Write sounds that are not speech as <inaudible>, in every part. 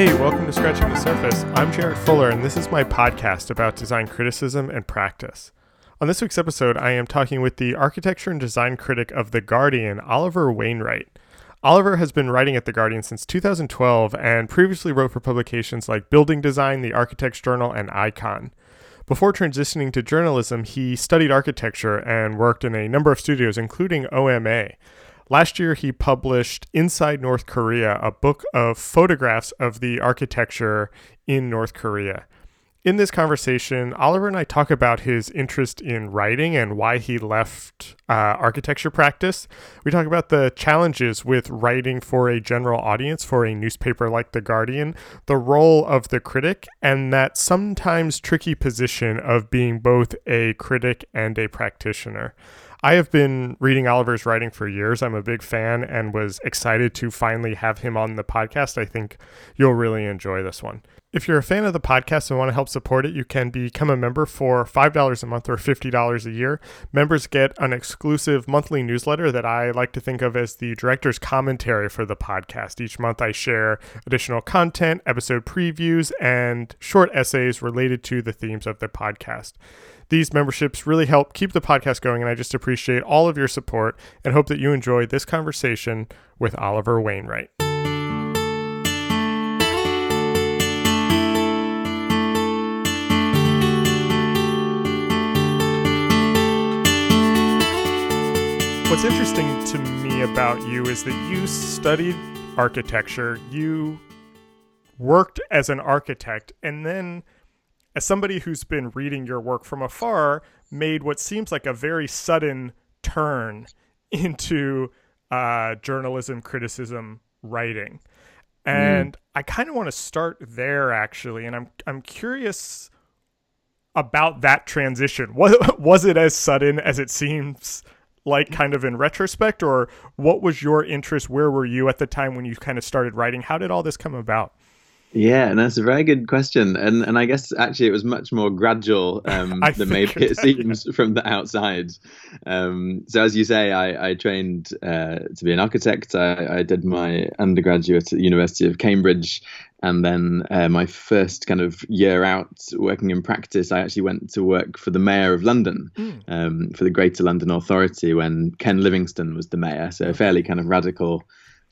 Hey, welcome to Scratching the Surface. I'm Jared Fuller, and this is my podcast about design criticism and practice. On this week's episode, I am talking with the architecture and design critic of The Guardian, Oliver Wainwright. Oliver has been writing at The Guardian since 2012 and previously wrote for publications like Building Design, The Architect's Journal, and Icon. Before transitioning to journalism, he studied architecture and worked in a number of studios, including OMA. Last year, he published Inside North Korea, a book of photographs of the architecture in North Korea. In this conversation, Oliver and I talk about his interest in writing and why he left uh, architecture practice. We talk about the challenges with writing for a general audience for a newspaper like The Guardian, the role of the critic, and that sometimes tricky position of being both a critic and a practitioner. I have been reading Oliver's writing for years. I'm a big fan and was excited to finally have him on the podcast. I think you'll really enjoy this one. If you're a fan of the podcast and want to help support it, you can become a member for $5 a month or $50 a year. Members get an exclusive monthly newsletter that I like to think of as the director's commentary for the podcast. Each month, I share additional content, episode previews, and short essays related to the themes of the podcast. These memberships really help keep the podcast going, and I just appreciate all of your support and hope that you enjoy this conversation with Oliver Wainwright. What's interesting to me about you is that you studied architecture, you worked as an architect, and then as somebody who's been reading your work from afar, made what seems like a very sudden turn <laughs> into uh, journalism, criticism, writing. And mm. I kind of want to start there actually, and I'm I'm curious about that transition. <laughs> Was was it as sudden as it seems like kind of in retrospect or what was your interest? Where were you at the time when you kind of started writing? How did all this come about? Yeah, and that's a very good question, and and I guess actually it was much more gradual <laughs> um, than maybe it seems from the outside. Um, so as you say, I, I trained uh, to be an architect. I, I, did my undergraduate at the University of Cambridge, and then uh, my first kind of year out working in practice, I actually went to work for the mayor of London, mm. um, for the Greater London Authority when Ken Livingstone was the mayor. So a fairly kind of radical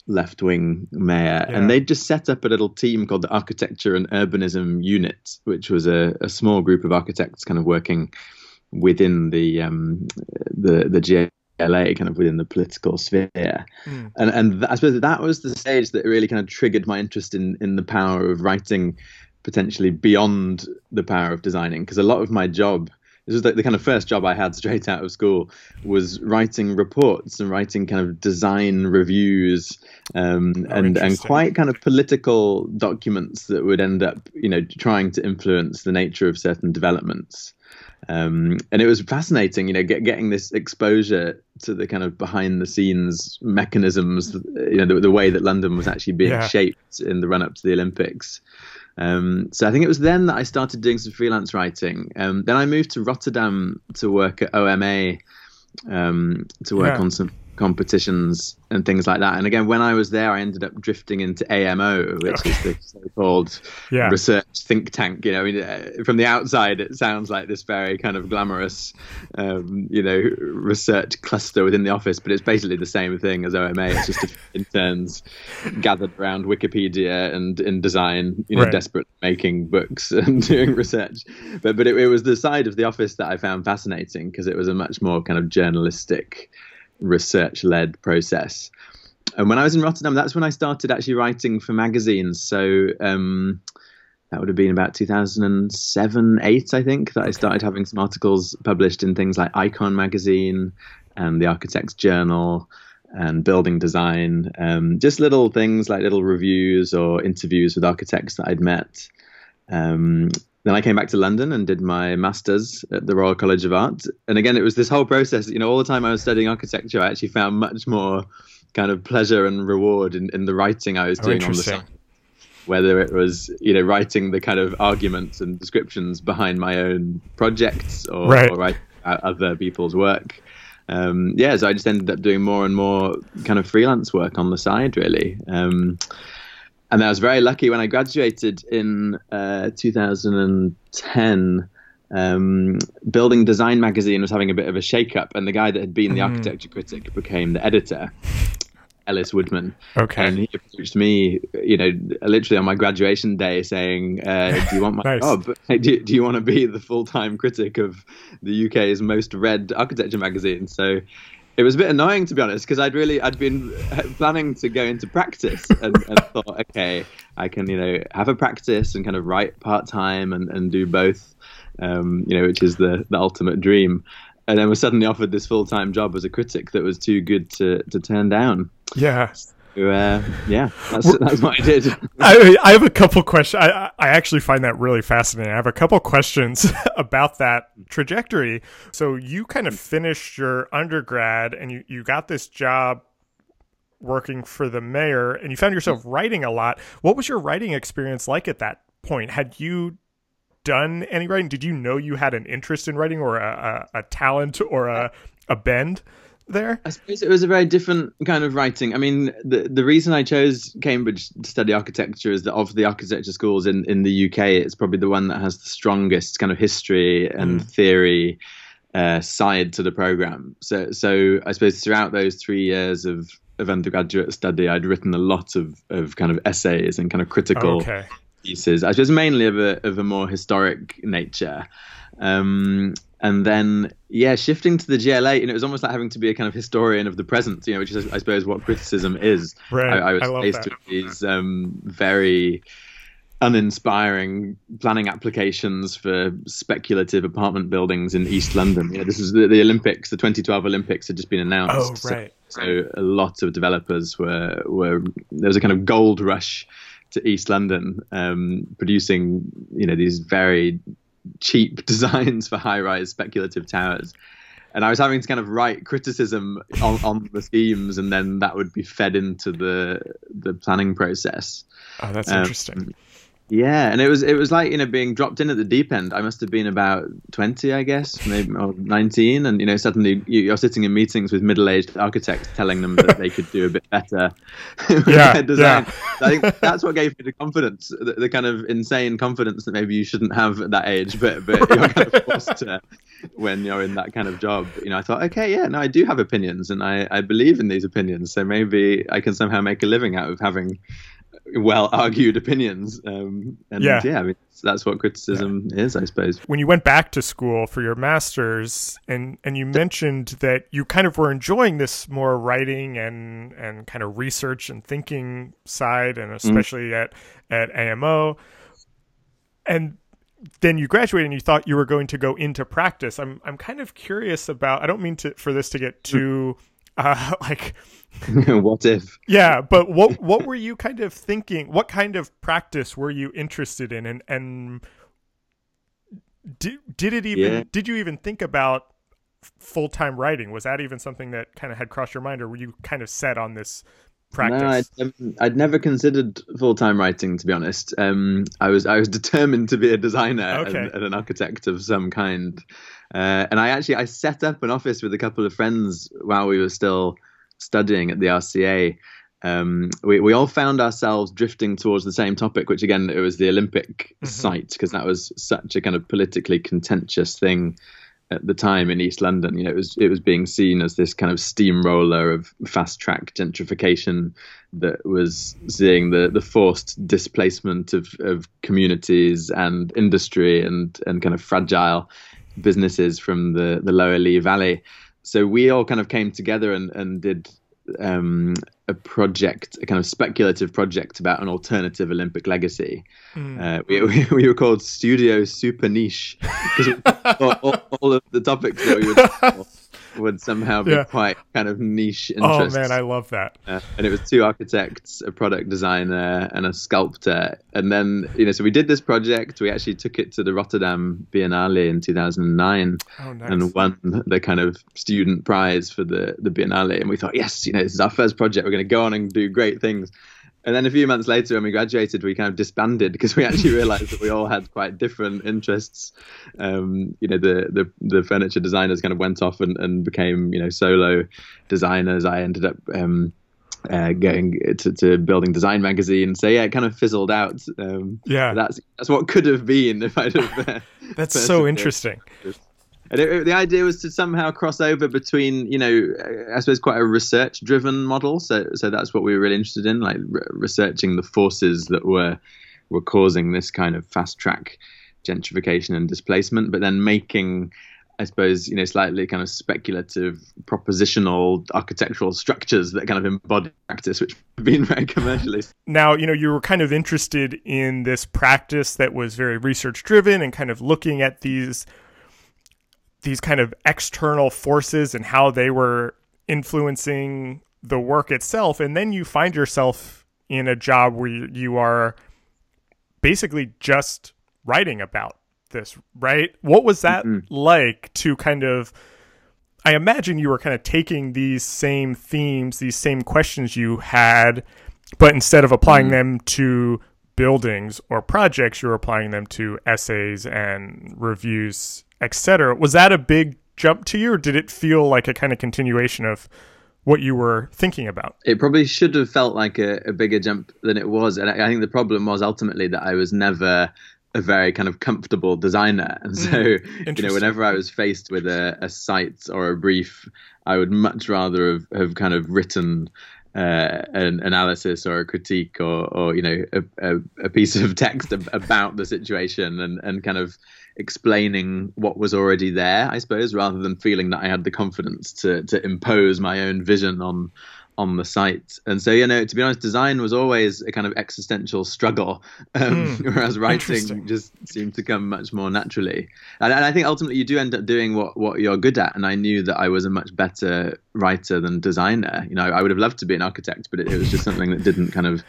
left wing mayor, yeah. and they just set up a little team called the Architecture and Urbanism Unit, which was a, a small group of architects kind of working within the um, the the GLA, kind of within the political sphere. Mm. And and I suppose that was the stage that really kind of triggered my interest in in the power of writing potentially beyond the power of designing because a lot of my job this was the, the, kind of first job I had straight out of school was writing reports and writing kind of design reviews um, oh, and and quite kind of political documents that would end up you know trying to influence the nature of certain developments. Um, and it was fascinating, you know, get, getting this exposure to the kind of behind the scenes mechanisms, you know, the, the way that London was actually being yeah. shaped in the run up to the Olympics. Um, so I think it was then that I started doing some freelance writing. Um, then I moved to Rotterdam to work at OMA um, to work yeah. on some competitions and things like that. And again, when I was there, I ended up drifting into AMO, which is the <laughs> so-called yeah. research think tank. You know, I mean, uh, from the outside, it sounds like this very kind of glamorous, um, you know, research cluster within the office, but it's basically the same thing as OMA. It's just <laughs> interns gathered around Wikipedia and InDesign, you know, right. desperate making books <laughs> and doing research. But but it, it was the side of the office that I found fascinating because it was a much more kind of journalistic research led process. And when I was in Rotterdam, that's when I started actually writing for magazines. So um, that would have been about 2007, 8, I think, that I started having some articles published in things like Icon magazine and the Architect's Journal and building design. Um, just little things like little reviews or interviews with architects that I'd met. Um, then I came back to London and did my master's at the Royal College of Art. And again, it was this whole process. You know, all the time I was studying architecture, I actually found much more kind of pleasure and reward in, in the writing I was oh, doing on the side. Whether it was, you know, writing the kind of arguments and descriptions behind my own projects or, right. or writing other people's work. Um, yeah, so I just ended up doing more and more kind of freelance work on the side, really. Um, and I was very lucky when I graduated in uh, 2010. Um, Building Design magazine was having a bit of a shake-up, and the guy that had been the mm. architecture critic became the editor. Ellis Woodman. Okay. And he approached me, you know, literally on my graduation day saying, uh, Do you want my <laughs> nice. job? <laughs> Do, do you want to be the full time critic of the UK's most read architecture magazine? So it was a bit annoying to be honest because I'd really I'd been <laughs> planning to go into practice and, and <laughs> thought okay I can you know have a practice and kind of write part time and, and do both um, you know which is the the ultimate dream and then was suddenly offered this full time job as a critic that was too good to to turn down. Yeah. Uh, yeah, that's, that's what I did. <laughs> I, I have a couple questions. I, I actually find that really fascinating. I have a couple questions <laughs> about that trajectory. So you kind of finished your undergrad and you, you got this job working for the mayor and you found yourself writing a lot. What was your writing experience like at that point? Had you done any writing? Did you know you had an interest in writing or a, a, a talent or a, a bend there? I suppose it was a very different kind of writing. I mean, the the reason I chose Cambridge to study architecture is that of the architecture schools in, in the UK, it's probably the one that has the strongest kind of history and mm. theory uh, side to the program. So so I suppose throughout those three years of of undergraduate study, I'd written a lot of, of kind of essays and kind of critical okay pieces. I was mainly of a of a more historic nature. Um, and then yeah, shifting to the GLA, and it was almost like having to be a kind of historian of the present, you know, which is I suppose what criticism is. Right. I, I was I faced that. with these um, very uninspiring planning applications for speculative apartment buildings in East London. Yeah, this is the, the, Olympics. The 2012 Olympics had just been announced. Oh, right. So, so a lot of developers were were there was a kind of gold rush to East London, um, producing you know these very cheap <laughs> designs for high-rise speculative towers. And I was having to kind of write criticism on, on the schemes, and then that would be fed into the the planning process. Oh, that's um, interesting. Yeah, and it was it was like you know being dropped in at the deep end. I must have been about twenty, I guess, maybe or nineteen, and you know suddenly you're sitting in meetings with middle-aged architects, telling them that they could do a bit better. <laughs> yeah, design. yeah. I think that's what gave me the confidence, the, the, kind of insane confidence that maybe you shouldn't have at that age, but but you're kind of forced to when you're in that kind of job. You know, I thought, okay, yeah, no, I do have opinions, and I I believe in these opinions, so maybe I can somehow make a living out of having well argued opinions. Um, and yeah, yeah I mean, that's what criticism yeah. is, I suppose. When you went back to school for your master's, and and you mentioned that you kind of were enjoying this more writing and and kind of research and thinking side, and mm. especially mm. at at AMO, and then you graduated and you thought you were going to go into practice. I'm I'm kind of curious about. I don't mean to for this to get mm. Uh, <laughs> like <laughs> what if? Yeah, but what what were you kind of thinking? What kind of practice were you interested in, and and did did it even yeah. did you even think about full time writing? Was that even something that kind of had crossed your mind, or were you kind of set on this practice? No, I'd, I'd never considered full time writing. To be honest, um, I was I was <laughs> determined to be a designer okay. and, and, an architect of some kind. Uh, and I actually I set up an office with a couple of friends while we were still studying at the RCA, um, we, we all found ourselves drifting towards the same topic, which again, it was the Olympic mm-hmm. site, because that was such a kind of politically contentious thing at the time in East London. You know, it was it was being seen as this kind of steamroller of fast track gentrification that was seeing the the forced displacement of, of communities and industry and and kind of fragile businesses from the the lower Lee Valley so we all kind of came together and, and did um, a project, a kind of speculative project about an alternative Olympic legacy. Mm. Uh, we, <laughs> we, we, were called Studio Super Niche because all, <laughs> all, all, of the topics that we would would somehow be yeah. quite kind of niche interest. Oh man, I love that. Uh, and it was two architects, a product designer, and a sculptor. And then you know, so we did this project. We actually took it to the Rotterdam Biennale in 2009 oh, nice. and won the kind of student prize for the the Biennale. And we thought, yes, you know, this is our first project. We're going to go on and do great things. And then a few months later, when we graduated, we kind of disbanded because we actually realized that we all had quite different interests. Um, you know, the, the, the furniture designers kind of went off and, and became you know solo designers. I ended up um, uh, going to, to building design magazine. So yeah, it kind of fizzled out. Um, yeah, that's that's what could have been if I'd have. Uh, <laughs> that's so interesting. And it, the idea was to somehow cross over between, you know, I suppose quite a research-driven model. So, so that's what we were really interested in, like re- researching the forces that were were causing this kind of fast-track gentrification and displacement, but then making I suppose, you know, slightly kind of speculative, propositional architectural structures that kind of embody practice, which have been <laughs> very commercialist. Now, you know, you were kind of interested in this practice that was very research driven and kind of looking at these these kind of external forces and how they were influencing the work itself. And then you find yourself in a job where you are basically just writing about this, right? What was that mm-hmm. like to kind of I imagine you were kind of taking these same themes, these same questions you had, but instead of applying mm-hmm. them to buildings or projects, you're applying them to essays and reviews, etc. Was that a big jump to you, or did it feel like a kind of continuation of what you were thinking about? It probably should have felt like a, a bigger jump than it was, and I, I think the problem was ultimately that I was never a very kind of comfortable designer. And <laughs> so, mm, you know, whenever I was faced with a, a site or a brief, I would much rather have, have kind of written uh, an analysis or a critique or, or you know, a, a, a piece of <laughs> text about the situation and, and kind of explaining what was already there, I suppose, rather than feeling that I had the confidence to, to impose my own vision on on the site. And so, you know, to be honest, design was always a kind of existential struggle, um, mm, <laughs> whereas writing just seemed to come much more naturally. And, and, I think ultimately you do end up doing what, what you're good at. And I knew that I was a much better writer than designer. You know, I would have loved to be an architect, but it, it was just something that didn't kind of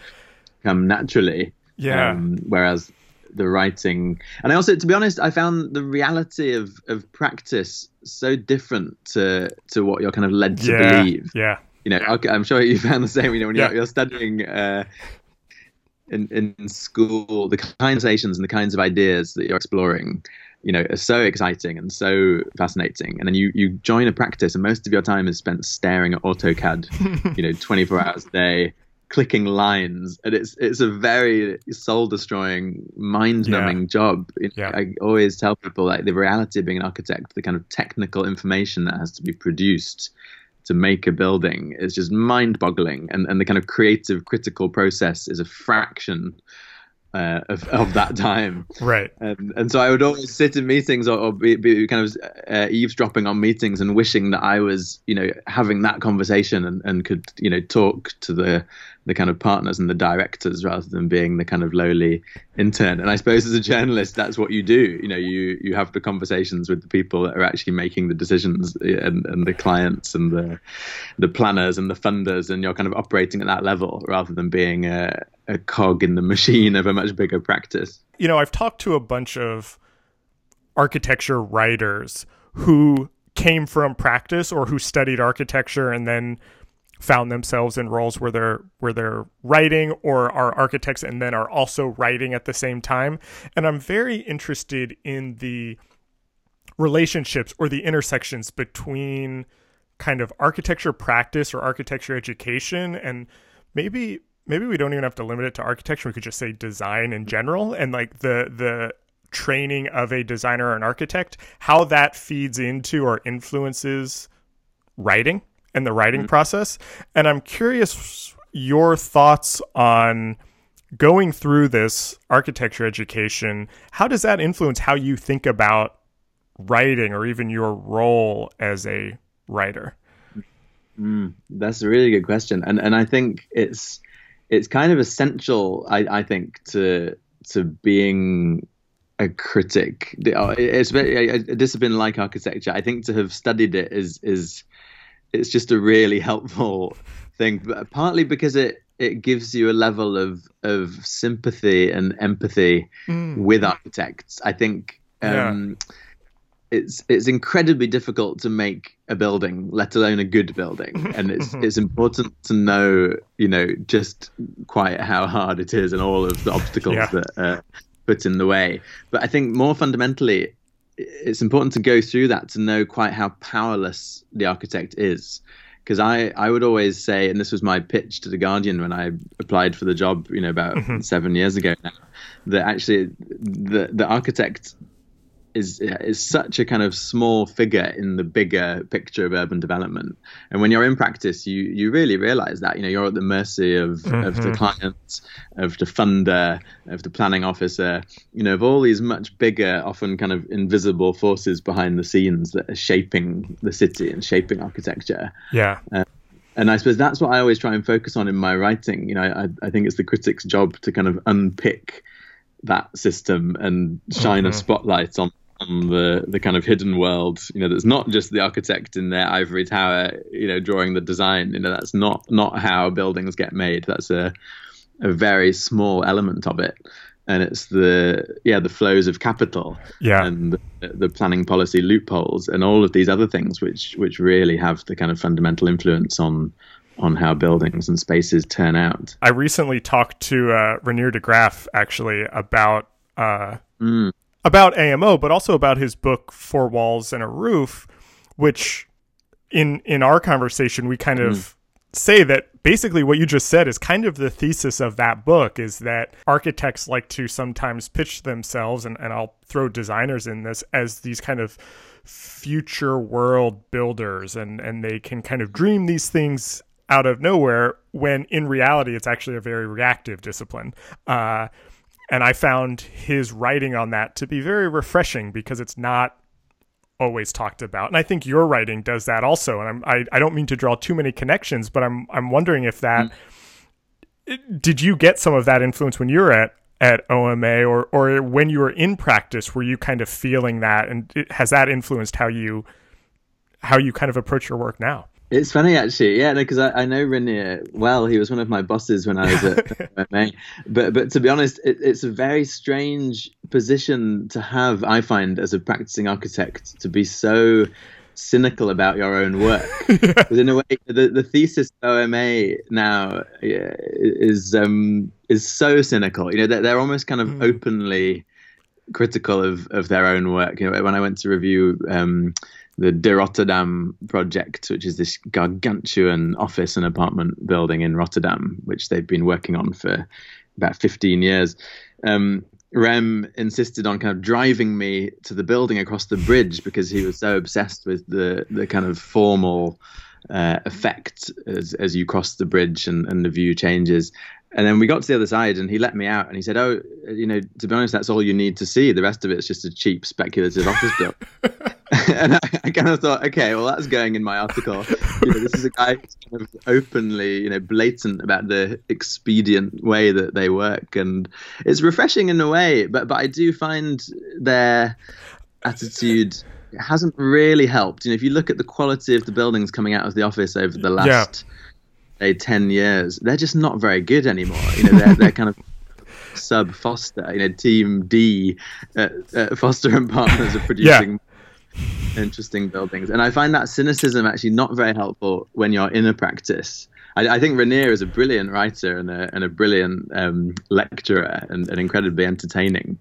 come naturally. Yeah. Um, whereas the writing and i also to be honest i found the reality of of practice so different to to what you're kind of led to yeah, believe yeah you know, I'm sure you found the same. You know, when you're, you're studying uh, in in school, the conversations and the kinds of ideas that you're exploring, you know, are so exciting and so fascinating. And then you you join a practice, and most of your time is spent staring at AutoCAD, <laughs> you know, 24 hours a day, clicking lines, and it's it's a very soul destroying, mind numbing yeah. job. Yeah. I always tell people like the reality of being an architect, the kind of technical information that has to be produced to make a building is just mind boggling. And, and the kind of creative, critical process is a fraction uh, of, of that <laughs> time. Right. And, and so I would always sit in meetings or, or be, be, kind of uh, eavesdropping on meetings and wishing that I was, you know, having that conversation and, and could, you know, talk to the the kind of partners and the directors rather than being the kind of lowly intern. And I suppose as a journalist, that's what you do. You know, you you have the conversations with the people that are actually making the decisions eh, and, and the clients and the the planners and the funders, and you're kind of operating at that level rather than being a, a cog in the <laughs> machine of a much bigger practice. You know, I've talked to a bunch of architecture writers who came from practice or who studied architecture and then found themselves in roles where they're where they're writing or are architects and then are also writing at the same time. And i'm very interested in the relationships or the intersections between kind of architecture practice or architecture education and maybe maybe we don't even have to limit it to architecture. We could just say design in general and like the the training of a designer or an architect how that feeds into or influences writing and the writing mm-hmm. process. And I'm curious your thoughts on going through this architecture education. How does that influence how you think about writing or even your role as a writer? Mm, that's a really good question, and and I think it's it's kind of essential. I, I think to to being a critic. It's a discipline like architecture. I think to have studied it is is it's just a really helpful thing, partly because it it gives you a level of of sympathy and empathy mm. with architects. I think um, yeah. it's it's incredibly difficult to make a building, let alone a good building, <laughs> and it's it's important to know you know just quite how hard it is and all of the obstacles yeah. that are put in the way. But I think more fundamentally, it's important to go through that to know quite how powerless the architect is because I, I would always say, and this was my pitch to the Guardian when I applied for the job, you know, about mm-hmm. seven years ago now, that actually the the architect is is such a kind of small figure in the bigger picture of urban development. And when you're in practice, you you really realize that you know you're at the mercy of mm-hmm. of the mm-hmm. client, of the funder, of the planning officer, you know, of all these much bigger, often kind of invisible forces behind the scenes that are shaping the city and shaping architecture. Yeah. Uh, and I suppose that's what I always try and focus on in my writing. You know, I, I think it's the critic's job to kind of unpick that system and shine mm-hmm. a spotlight on on the the kind of hidden world. You know, that's not just the architect in their ivory tower, you know, drawing the design. You know, that's not not how buildings get made. That's a a very small element of it. And it's the yeah the flows of capital yeah. and the, the planning policy loopholes and all of these other things which which really have the kind of fundamental influence on on how buildings and spaces turn out. I recently talked to uh, Reinier de Graaf actually about uh, mm about AMO, but also about his book Four Walls and a Roof, which in in our conversation we kind of mm. say that basically what you just said is kind of the thesis of that book is that architects like to sometimes pitch themselves and, and I'll throw designers in this as these kind of future world builders and and they can kind of dream these things out of nowhere when in reality it's actually a very reactive discipline. Uh, and I found his writing on that to be very refreshing because it's not always talked about. And I think your writing does that also. And I'm, I, I don't mean to draw too many connections, but I'm I'm wondering if that mm. did you get some of that influence when you were at at OMA or or when you were in practice were you kind of feeling that and it, has that influenced how you how you kind of approach your work now? It's funny actually, yeah, because no, I, I know Reinier well. He was one of my bosses when I was at <laughs> OMA. But but to be honest, it, it's a very strange position to have. I find as a practicing architect to be so cynical about your own work. <laughs> Because in a way, the, the thesis OMA now yeah, is um, is so cynical. You know, they're, they're almost kind of mm. openly critical of, of their own work. You know, when I went to review. Um, the De Rotterdam project, which is this gargantuan office and apartment building in Rotterdam, which they've been working on for about 15 years. Um, Rem insisted on kind of driving me to the building across the bridge because he was so obsessed with the the kind of formal uh, effect as as you cross the bridge and, and the view changes. And then we got to the other side, and he let me out, and he said, "Oh, you know, to be honest, that's all you need to see. The rest of it's just a cheap speculative office build." <laughs> <laughs> and I, I, kind of thought, okay, well, that's going in my article. You know, this is a guy who's kind of openly, you know, blatant about the expedient way that they work, and it's refreshing in a way. But but I do find their attitude hasn't really helped. You know, if you look at the quality of the buildings coming out of the office over the last. Yeah say 10 years they're just not very good anymore you know they're, they're kind of sub foster you know team d uh, uh, foster and partners are producing yeah. Interesting buildings and i find that cynicism actually not very helpful when you're in a practice I, I think Reinier is a brilliant writer and a, and a brilliant um, lecturer and, and incredibly entertaining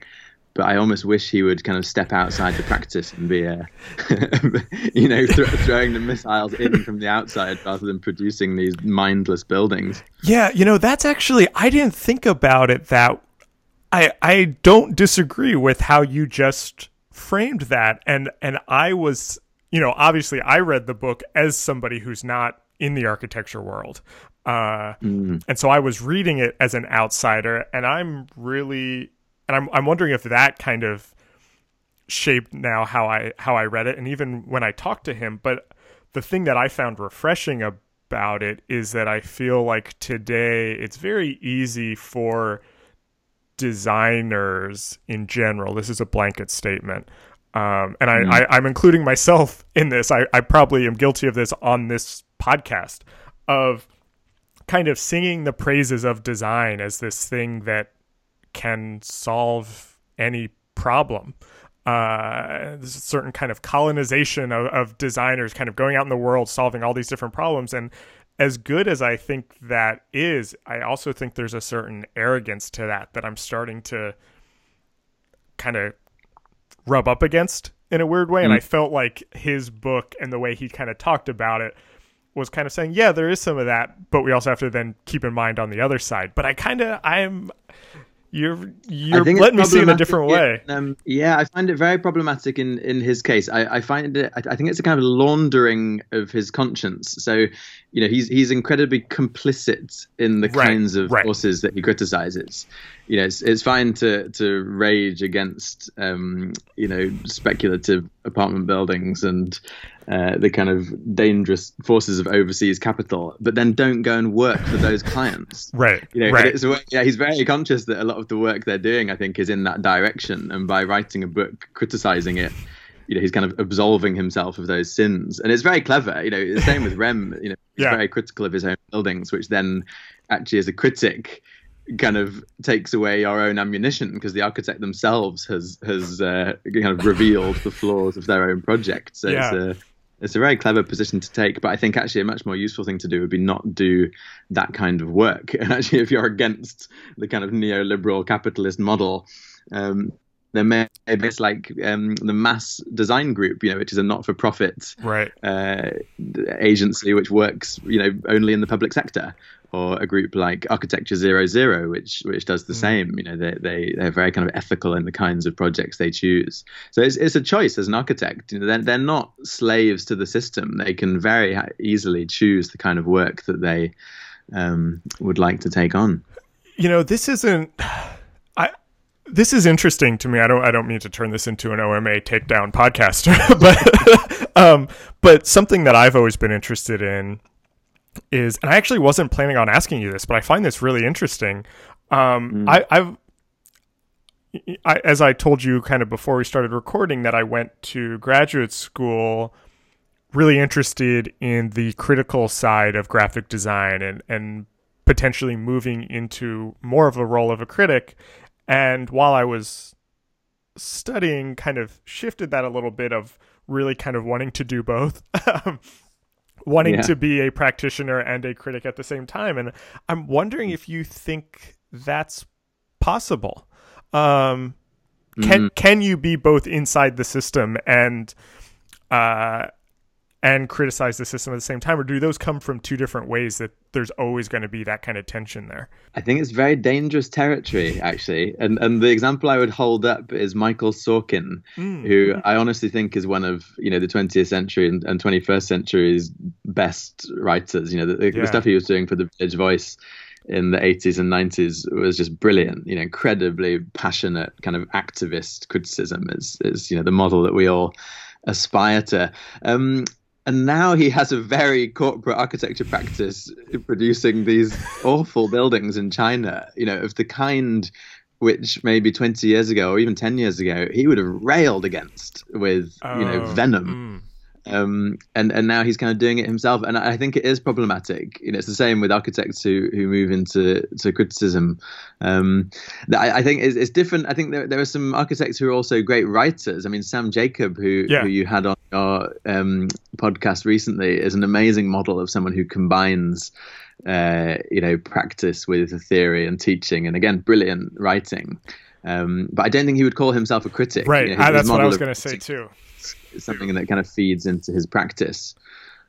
but I almost wish he would kind of step outside the practice and be, uh, <laughs> you know, th- throwing the missiles in from the outside rather than producing these mindless buildings. Yeah, you know, that's actually I didn't think about it that. I I don't disagree with how you just framed that, and and I was, you know, obviously I read the book as somebody who's not in the architecture world. Uh, mm. And so I was reading it as an outsider, and I'm really and I'm I'm wondering if that kind of shaped now how I how I read it and even when I talked to him but the thing that I found refreshing about it is that I feel like today it's very easy for designers in general this is a blanket statement um, and I, mm. I I'm including myself in this I, I probably am guilty of this on this podcast of kind of singing the praises of design as this thing that can solve any problem. Uh, there's a certain kind of colonization of, of designers kind of going out in the world solving all these different problems. And as good as I think that is, I also think there's a certain arrogance to that that I'm starting to kind of rub up against in a weird way. Mm. And I felt like his book and the way he kind of talked about it was kind of saying, yeah, there is some of that, but we also have to then keep in mind on the other side. But I kind of I'm you're you're letting me see it a different way. In, um, yeah, I find it very problematic in in his case. I, I find it. I, I, think it's a kind of laundering of his conscience. So, you know, he's he's incredibly complicit in the right, kinds of right. forces that he criticizes. You know, it's it's fine to to rage against um, you know speculative apartment buildings and uh, the kind of dangerous forces of overseas capital, but then don't go and work for those clients. Right. You know, right. Yeah, he's very conscious that a lot of the work they're doing, I think, is in that direction. And by writing a book criticizing it, you know, he's kind of absolving himself of those sins. And it's very clever. You know, the same with <laughs> Rem, you know, he's yeah. very critical of his own buildings, which then actually as a critic kind of takes away our own ammunition because the architect themselves has has uh, kind of revealed the flaws of their own project. So yeah. it's a it's a very clever position to take, but I think actually a much more useful thing to do would be not do that kind of work. <laughs> And actually, if you're against the kind of neoliberal capitalist model, um, may maybe it's like um, the Mass Design Group, you know, which is a not-for-profit right. uh, agency which works, you know, only in the public sector, or a group like Architecture Zero Zero, which which does the mm. same. You know, they they they're very kind of ethical in the kinds of projects they choose. So it's it's a choice as an architect. You know, they're they're not slaves to the system. They can very easily choose the kind of work that they um, would like to take on. You know, this isn't. I this is interesting to me. I don't I don't mean to turn this into an OMA takedown podcast, <laughs> but <laughs> um, but something that I've always been interested in is, and I actually wasn't planning on asking you this, but I find this really interesting. Um, mm. I, I've, I, as I told you kind of before we started recording, that I went to graduate school really interested in the critical side of graphic design and, and potentially moving into more of a role of a critic. And while I was studying, kind of shifted that a little bit of really kind of wanting to do both. <laughs> Wanting yeah. to be a practitioner and a critic at the same time. And I'm wondering if you think that's possible. Um, can mm-hmm. can you be both inside the system and uh, and criticize the system at the same time or do those come from two different ways that there's always going to be that kind of tension there i think it's very dangerous territory actually and and the example i would hold up is michael sorkin mm. who i honestly think is one of you know the 20th century and, and 21st century's best writers you know the, yeah. the stuff he was doing for the village voice in the 80s and 90s was just brilliant you know incredibly passionate kind of activist criticism is is you know the model that we all aspire to. Um, and now he has a very corporate architecture practice producing these awful buildings in China, you know, of the kind which maybe 20 years ago or even 10 years ago he would have railed against with, oh, you know, oh, venom. Mm. Um, and and now he's kind of doing it himself, and I think it is problematic. You know, it's the same with architects who who move into to criticism. Um, I, I, think it's, it's, different. I think there, there are some architects who are also great writers. I mean, Sam Jacob, who yeah. who you had on your um, podcast recently, is an amazing model of someone who combines. Uh, you know, practice with theory and teaching, and again, brilliant writing. Um, but I don't think he would call himself a critic. Right, you know, his, that's what I was going to say too something that kind of feeds into his practice.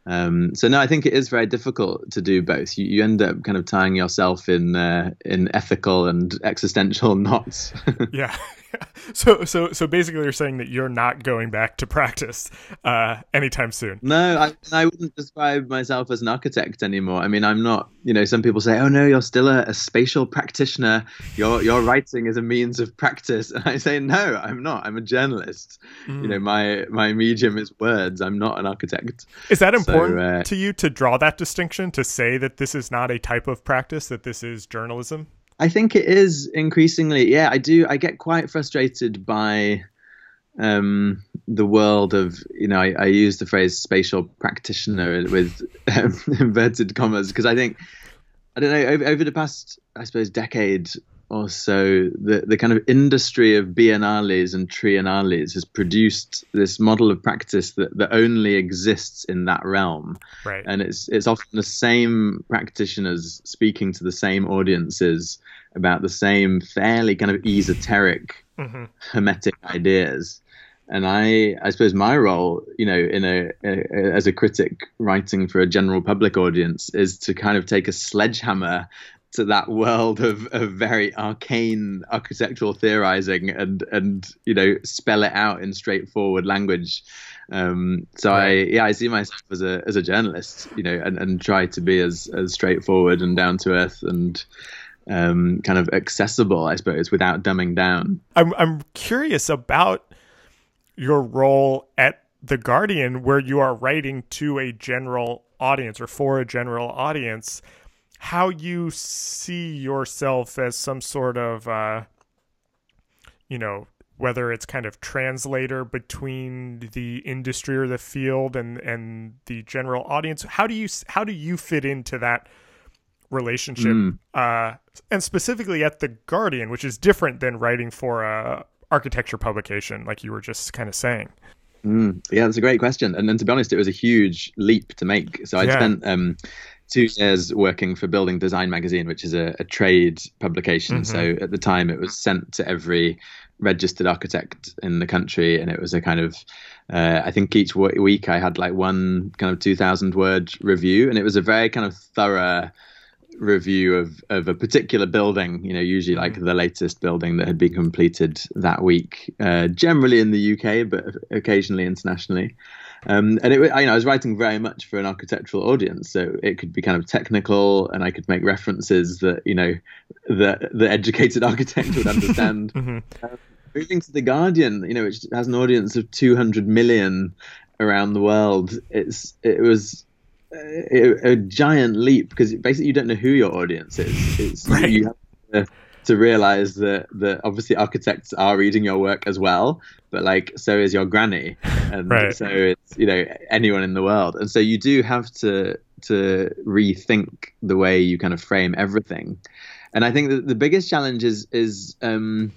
Um, so no, I think it is very difficult to do both. You, you end up kind of tying yourself in uh, in ethical and existential <laughs> knots. yeah, <laughs> <laughs> so so so basically, you're saying that you're not going back to practice uh, anytime soon. No, I, I wouldn't describe myself as an architect anymore. I mean, I'm not. You know, some people say, "Oh no, you're still a, a spatial practitioner. Your your writing is a means of practice." <laughs> And I say, "No, I'm not. I'm a journalist. Mm. You know, mm. my my medium is words. I'm not an architect." Is that important so, uh, to you to draw that distinction to say that this is not a type of practice, that this is journalism? I think it is increasingly. Yeah, I do. I get quite frustrated by um, the world of you know. I, I, use the phrase spatial practitioner with um, <laughs> inverted commas because I think I don't know over, over the past I suppose decade or so, the, the kind of industry of biennales and triennales has produced this model of practice that, that only exists in that realm. Right. And it's it's often the same practitioners speaking to the same audiences about the same fairly kind of esoteric, mm-hmm. hermetic ideas. and I, I suppose my role, you know, in a, a, as a critic writing for a general public audience, is to kind of take a sledgehammer to that world of, of very arcane architectural theorizing and and you know spell it out in straightforward language. Um, so right. I yeah I see myself as a as a journalist, you know, and, and try to be as as straightforward and down to earth and um, kind of accessible, I suppose, without dumbing down. I'm I'm curious about your role at the Guardian, where you are writing to a general audience or for a general audience, how you see yourself as some sort of, uh, you know, whether it's kind of translator between the industry or the field and and the general audience. How do you how do you fit into that? relationship mm. uh, and specifically at the guardian which is different than writing for a architecture publication, like you were just kind of saying? Mm, yeah, that's a great question. And then to be honest, it was a huge leap to make. So I yeah. spent um, two years working for Building Design Magazine, which is a, a trade publication. Mm-hmm. So at the time, it was sent to every registered architect in the country, and it was a kind of uh, I think each w- week I had like one kind of two thousand word review, and it was a very kind of thorough review of, of a particular building, you know, usually like mm. the latest building that had been completed that week, uh, generally in the UK, but occasionally internationally. Um, and it, I, you know, I was writing very much for an architectural audience, so it could be kind of technical, and I could make references that you know the the educated <laughs> architect would understand. <laughs> mm-hmm. um, moving to the Guardian, you know, which has an audience of 200 million around the world, it's it was a, a, giant leap because basically you don't know who your audience is. It's, <laughs> right. You have to, to realize that that obviously architects are reading your work as well, but like so is your granny, <laughs> and right. so it's you know anyone in the world, and so you do have to to rethink the way you kind of frame everything. And I think that the biggest challenge is is um,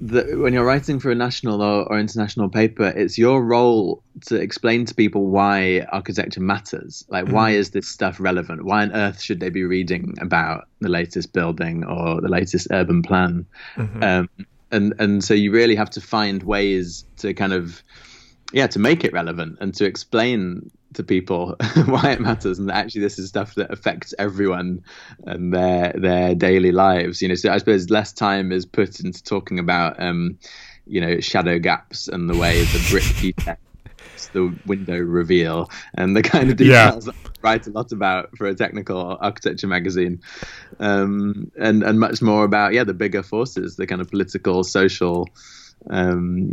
that when you're writing for a national or, or, international paper, it's your role to explain to people why architecture matters. Like, mm. why is this stuff relevant? Why on earth should they be reading about the latest building or the latest urban plan? Mm-hmm. Um, and and so you really have to find ways to kind of yeah to make it relevant and to explain to people <laughs> why it matters and that actually this is stuff that affects everyone and their their daily lives you know so i suppose less time is put into talking about um you know shadow gaps and the way the brick details the window reveal and the kind of details yeah. I write a lot about for a technical architecture magazine um and and much more about yeah the bigger forces the kind of political social um,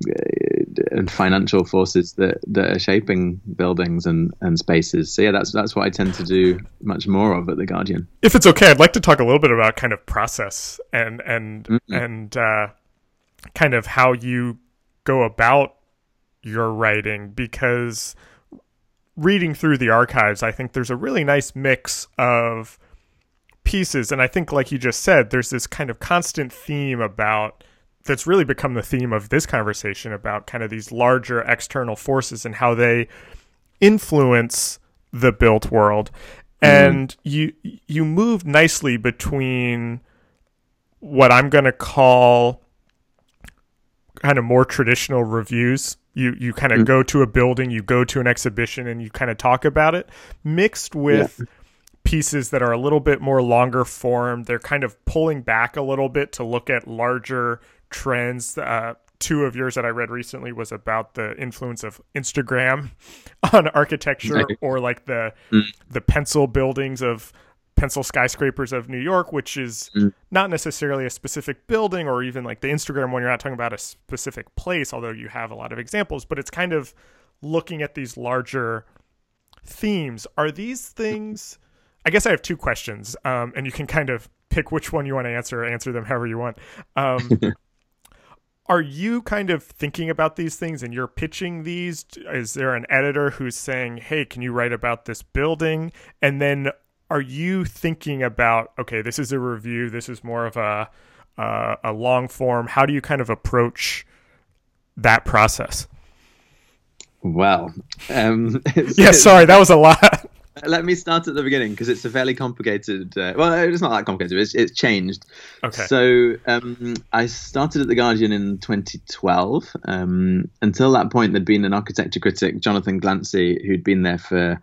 and financial forces that, that are shaping buildings and, and spaces. So yeah, that's that's what I tend to do much more of at the Guardian. If it's okay, I'd like to talk a little bit about kind of process and and mm-hmm. and uh, kind of how you go about your writing because reading through the archives, I think there's a really nice mix of pieces, and I think, like you just said, there's this kind of constant theme about that's really become the theme of this conversation about kind of these larger external forces and how they influence the built world mm-hmm. and you you move nicely between what I'm going to call kind of more traditional reviews you you kind of mm-hmm. go to a building you go to an exhibition and you kind of talk about it mixed with yeah. pieces that are a little bit more longer form they're kind of pulling back a little bit to look at larger trends. Uh, two of yours that I read recently was about the influence of Instagram <laughs> on architecture, or like the mm. the pencil buildings of pencil skyscrapers of New York, which is mm. not necessarily a specific building, or even like the Instagram one. You're not talking about a specific place, although you have a lot of examples. But it's kind of looking at these larger themes. Are these things? I guess I have two questions, um, and you can kind of pick which one you want to answer. or Answer them however you want. Um, <laughs> are you kind of thinking about these things and you're pitching these? Is there an editor who's saying hey can you write about this building? And then are you thinking about okay this is a review. This is more of a uh, a long form. How do you kind of approach that process? Well um, <laughs> yeah sorry that was a lot let me start at the beginning because it's a fairly complicated. Uh, well, it's not that complicated. It's, it's changed. Okay. So um, I started at the Guardian in 2012. Um, until that point, there'd been an architecture critic, Jonathan Glancey, who'd been there for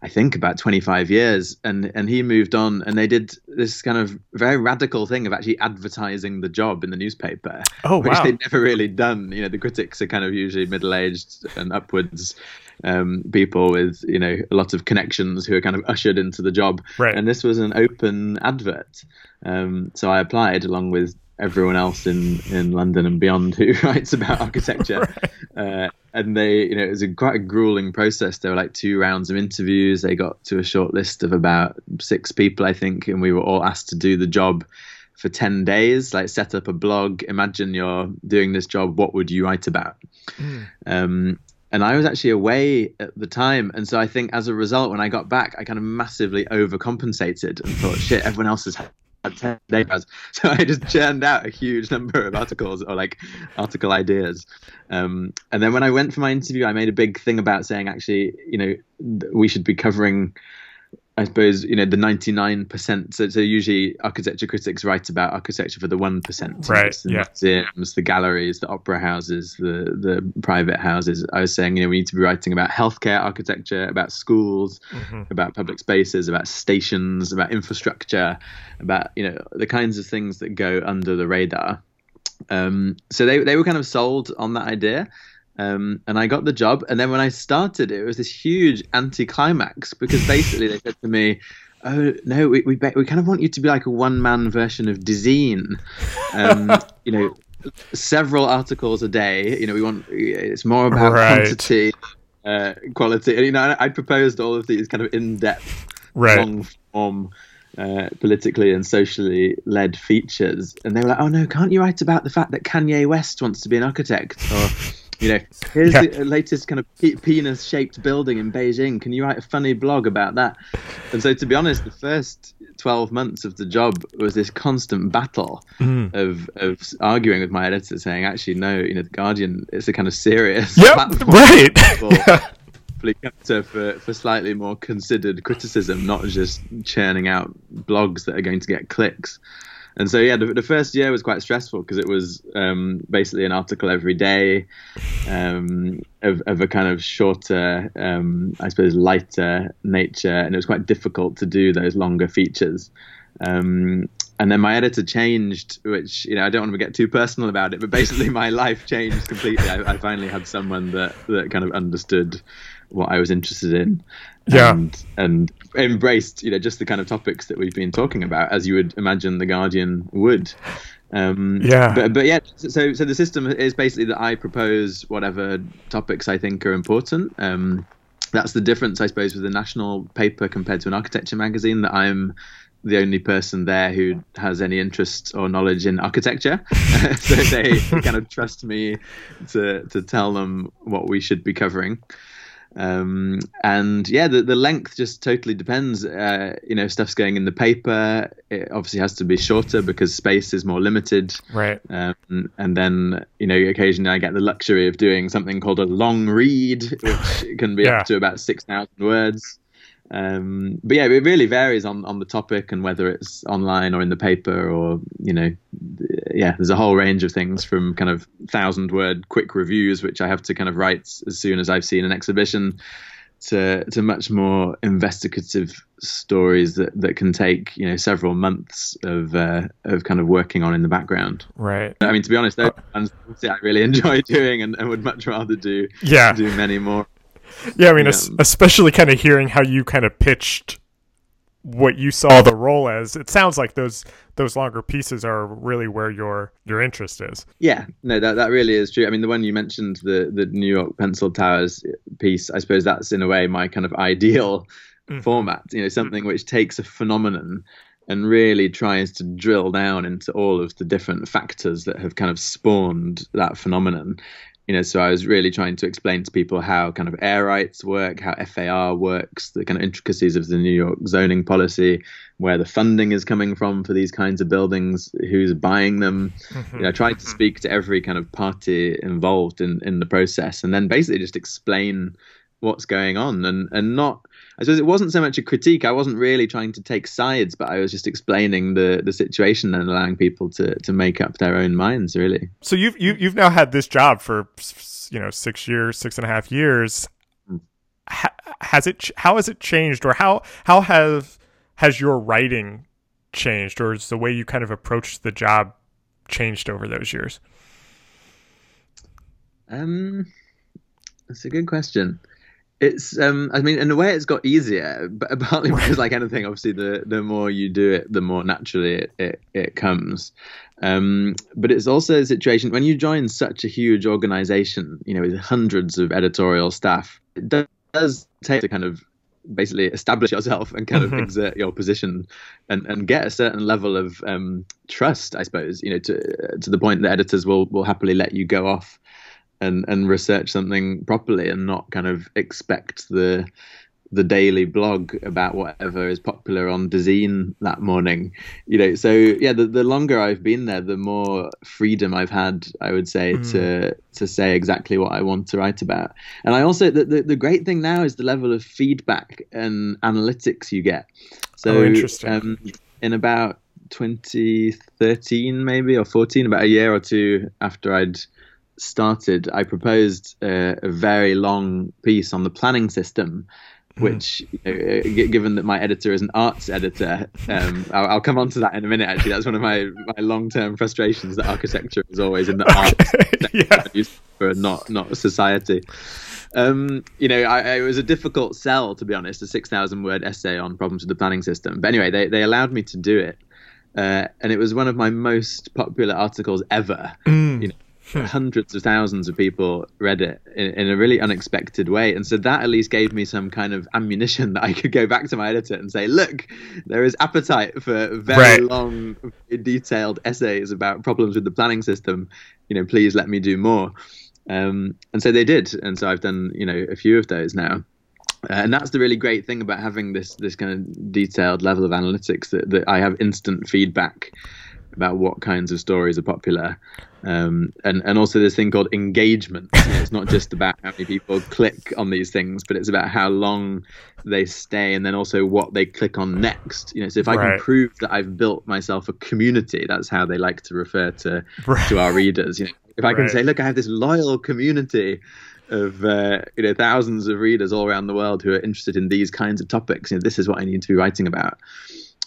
I think about 25 years and and he moved on and they did this kind of very radical thing of actually advertising the job in the newspaper oh, which wow. they'd never really done you know the critics are kind of usually middle-aged and upwards um, people with you know a lot of connections who are kind of ushered into the job right. and this was an open advert um, so I applied along with everyone else in, in London and beyond who <laughs> writes about architecture. <laughs> right. uh, and they, you know, it was a quite a grueling process. There were like two rounds of interviews. They got to a short list of about six people, I think, and we were all asked to do the job for 10 days, like set up a blog. Imagine you're doing this job. What would you write about? Mm. Um, and I was actually away at the time. And so I think as a result, when I got back, I kind of massively overcompensated and thought, shit, everyone else has had 10 days. So I just churned out a huge number of articles or like article ideas. Um, and then when I went for my interview, I made a big thing about saying, actually, you know, we should be covering I suppose you know the ninety nine percent. So, so usually architecture critics write about architecture for the one percent. Right. The yeah. museums, the galleries, the opera houses, the the private houses. I was saying you know we need to be writing about healthcare architecture, about schools, mm-hmm. about public spaces, about stations, about infrastructure, about you know the kinds of things that go under the radar. Um, so they they were kind of sold on that idea. Um, and I got the job. And then when I started, it was this huge anticlimax because basically they said to me, "Oh no, we we, be- we kind of want you to be like a one man version of Dezeen." Um, <laughs> you know, several articles a day. You know, we want it's more about right. quantity, uh, quality. And you know, I, I proposed all of these kind of in depth, right. long form. Uh, politically and socially led features, and they were like, "Oh no, can't you write about the fact that Kanye West wants to be an architect?" Or you know, here's yeah. the latest kind of penis-shaped building in Beijing. Can you write a funny blog about that? And so, to be honest, the first twelve months of the job was this constant battle mm. of of arguing with my editor, saying, "Actually, no, you know, the Guardian is a kind of serious yep, platform <laughs> right." <laughs> for, for slightly more considered criticism, not just churning out blogs that are going to get clicks and so yeah, the, the first year was quite stressful because it was um, basically an article every day um, of, of, a kind of shorter, um, I suppose, lighter nature, and it was quite difficult to do those longer features. Um, and then my editor changed, which you know I don't want to get too personal about it, but basically <laughs> my life changed completely. I, I finally had someone that that kind of understood what I was interested in, yeah. and and embraced you know just the kind of topics that we've been talking about, as you would imagine the Guardian would. Um, yeah. But but yeah, so so the system is basically that I propose whatever topics I think are important. Um, that's the difference, I suppose, with a national paper compared to an architecture magazine. That I'm the only person there who has any interest or knowledge in architecture. <laughs> so they <laughs> kind of trust me to to tell them what we should be covering. Um, and yeah, the, the length just totally depends. Uh, you know, stuff's going in the paper. It obviously has to be shorter because space is more limited. Right. Um, and then, you know, occasionally I get the luxury of doing something called a long read, which <laughs> can be yeah. up to about 6,000 words. Um, but yeah, it really varies on, on the topic and whether it's online or in the paper or, you know, yeah, there's a whole range of things from kind of thousand word quick reviews, which I have to kind of write as soon as I've seen an exhibition, to to much more investigative stories that, that can take you know several months of uh, of kind of working on in the background. Right. I mean, to be honest, those ones I really <laughs> enjoy doing and, and would much rather do yeah do many more. Yeah, I mean, yeah. especially kind of hearing how you kind of pitched what you saw the role as. It sounds like those those longer pieces are really where your your interest is. Yeah, no, that that really is true. I mean, the one you mentioned, the the New York Pencil Towers piece, I suppose that's in a way my kind of ideal mm. format. You know, something which takes a phenomenon and really tries to drill down into all of the different factors that have kind of spawned that phenomenon you know, so I was really trying to explain to people how kind of air rights work, how FAR works, the kind of intricacies of the New York zoning policy, where the funding is coming from for these kinds of buildings, who's buying them. Mm-hmm. You know, I tried to speak to every kind of party involved in, in the process and then basically just explain what's going on and and not I suppose it wasn't so much a critique. I wasn't really trying to take sides, but I was just explaining the the situation and allowing people to to make up their own minds. Really. So you've you, have you have now had this job for you know six years, six and a half years. Hmm. has it? How has it changed, or how how have has your writing changed, or is the way you kind of approached the job changed over those years? Um, that's a good question. It's, um, I mean, in a way, it's got easier, but <laughs> partly because, like anything, obviously, the the more you do it, the more naturally it it, it comes. Um, but it's also a situation when you join such a huge organization, you know, with hundreds of editorial staff, it does take to kind of basically establish yourself and kind of mm-hmm. exert your position and, and get a certain level of um, trust, I suppose, you know, to to the point that editors will will happily let you go off and and research something properly and not kind of expect the the daily blog about whatever is popular on Dezeen that morning. You know, so yeah, the, the longer I've been there, the more freedom I've had, I would say, mm. to to say exactly what I want to write about. And I also the, the, the great thing now is the level of feedback and analytics you get. So oh, interesting. Um, in about 2013 maybe or 14 about a year or two after I'd started, I proposed a, a very long piece on the planning system hmm. which you know, given that my editor is an arts editor um, <laughs> I'll, I'll, come on to that in a minute actually that's one of my, my long-term frustrations that architecture is always in the okay. arts <laughs> yeah. for not not society um, you know I, it was a difficult sell to be honest a 6000 word essay on problems with the planning system but anyway they, they allowed me to do it uh, and it was one of my most popular articles ever mm. you know. Hundreds of thousands of people read it in, in, a really unexpected way. And so that at least gave me some kind of ammunition that I could go back to my editor and say, look, there is appetite for very right. long, detailed essays about problems with the planning system. You know, please let me do more. Um, and so they did. And so I've done, you know, a few of those now. Uh, and that's the really great thing about having this this kind of detailed level of analytics that, that I have instant feedback about what kinds of stories are popular. Um, and, and also this thing called engagement. You know, it's not just about how many people click on these things, but it's about how long they stay and then also what they click on next. You know, so if I right. can prove that I've built myself a community, that's how they like to refer to right. to our readers. You know, if I can right. say, look, I have this loyal community of uh, you know thousands of readers all around the world who are interested in these kinds of topics. You know, this is what I need to be writing about.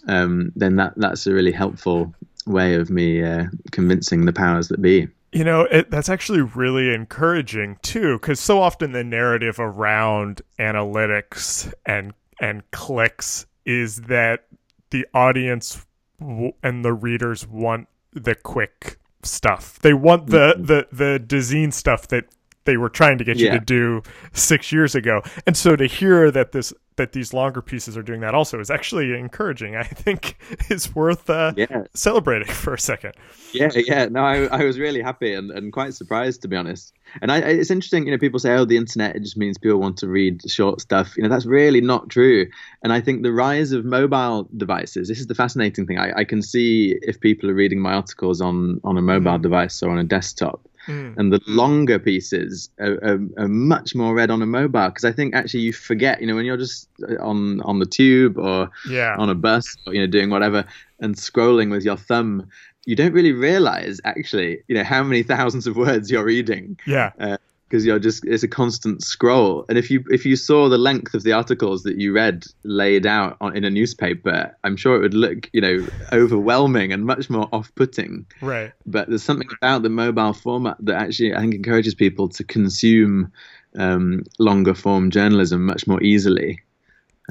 Um, then that that's a really helpful way of me uh, convincing the powers that be. You know, it, that's actually really encouraging too, because so often the narrative around analytics and and clicks is that the audience w- and the readers want the quick stuff. They want the mm-hmm. the the Dezeen stuff that they were trying to get you to do six years ago. And so to hear that this that these longer pieces are doing that also is actually encouraging. I think <laughs> is worth uh, yeah. celebrating for a second. Yeah, yeah. No, I, I was really happy and, and quite surprised to be honest. And I, it's interesting, you know, people say, "Oh, the internet it just means people want to read short stuff." You know, that's really not true. And I think the rise of mobile devices. This is the fascinating thing. I, I can see if people are reading my articles on on a mobile mm. device or on a desktop Mm. And the longer pieces are, are, are, much more read on a mobile because I think actually you forget, you know, when you're just on on the tube or yeah. on a bus or you know doing whatever and scrolling with your thumb, you don't really realize actually, you know, how many thousands of words you're reading. Yeah. Uh, because you're just it's a constant scroll. And if you if you saw the length of the articles that you read laid out on, in a newspaper i'm sure it would look you know overwhelming and much more off-putting. Right. But there's something about the mobile format that actually i think encourages people to consume um, longer form journalism much more easily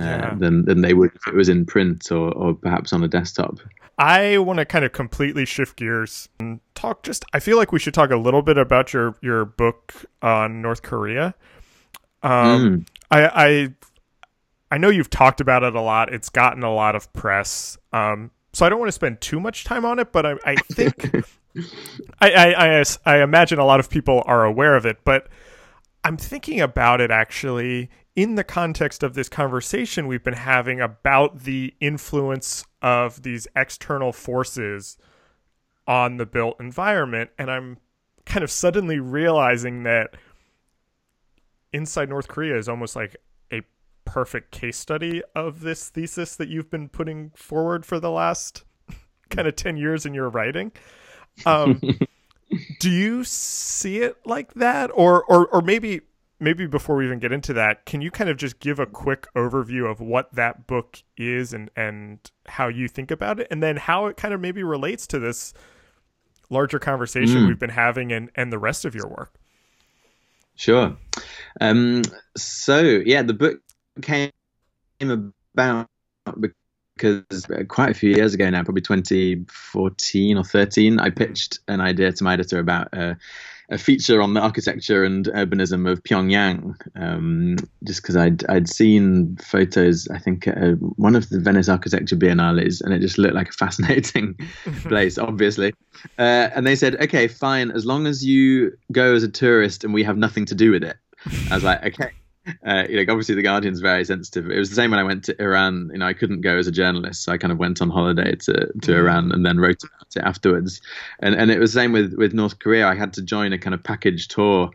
uh, yeah. than than they would if it was in print or, or perhaps on a desktop I want to kind of completely shift gears and talk just I feel like we should talk a little bit about your your book on North Korea. Um mm. I I I know you've talked about it a lot. It's gotten a lot of press. Um so I don't want to spend too much time on it, but I, I think <laughs> I, I, I, I imagine a lot of people are aware of it, but I'm thinking about it actually in the context of this conversation we've been having about the influence of these external forces on the built environment and i'm kind of suddenly realizing that Inside North Korea is almost like a perfect case study of this thesis that you've been putting forward for the last <laughs> kind of 10 years in your writing. Um, <laughs> do you see it like that or or or maybe maybe before we even get into that, can you kind of just give a quick overview of what that book is and and how you think about it, and then how it kind of maybe relates to this larger conversation mm. we've been having and and the rest of your work? Sure. Um, so yeah, the book came about because quite a few years ago now, probably 2014 or 13, I pitched an idea to my editor about uh, a feature on the architecture and urbanism of Pyongyang, um, just because I'd I'd seen photos. I think uh, one of the Venice Architecture Biennales, and it just looked like a fascinating <laughs> place, obviously. Uh, and they said, okay, fine, as long as you go as a tourist and we have nothing to do with it. I was like, okay uh, you know, obviously the Guardian's very sensitive. It was the same when I went to Iran. You know, I couldn't go as a journalist, so I kind of went on holiday to, to mm. Iran and then wrote about it afterwards. And and it was the same with with North Korea. I had to join a kind of package tour